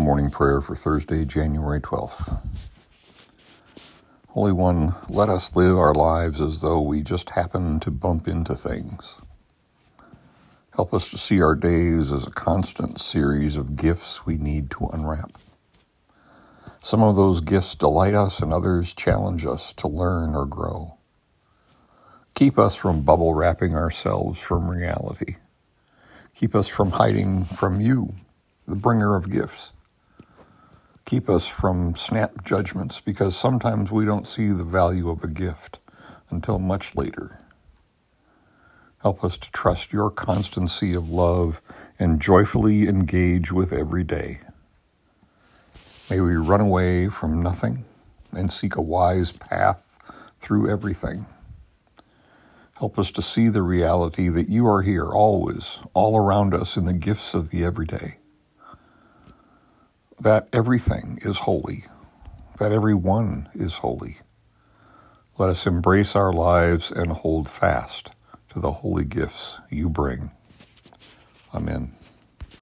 Morning prayer for Thursday, January 12th. Holy One, let us live our lives as though we just happen to bump into things. Help us to see our days as a constant series of gifts we need to unwrap. Some of those gifts delight us and others challenge us to learn or grow. Keep us from bubble wrapping ourselves from reality. Keep us from hiding from you, the bringer of gifts keep us from snap judgments because sometimes we don't see the value of a gift until much later. Help us to trust your constancy of love and joyfully engage with every day. May we run away from nothing and seek a wise path through everything. Help us to see the reality that you are here always, all around us in the gifts of the everyday that everything is holy, that every one is holy. Let us embrace our lives and hold fast to the holy gifts you bring. Amen.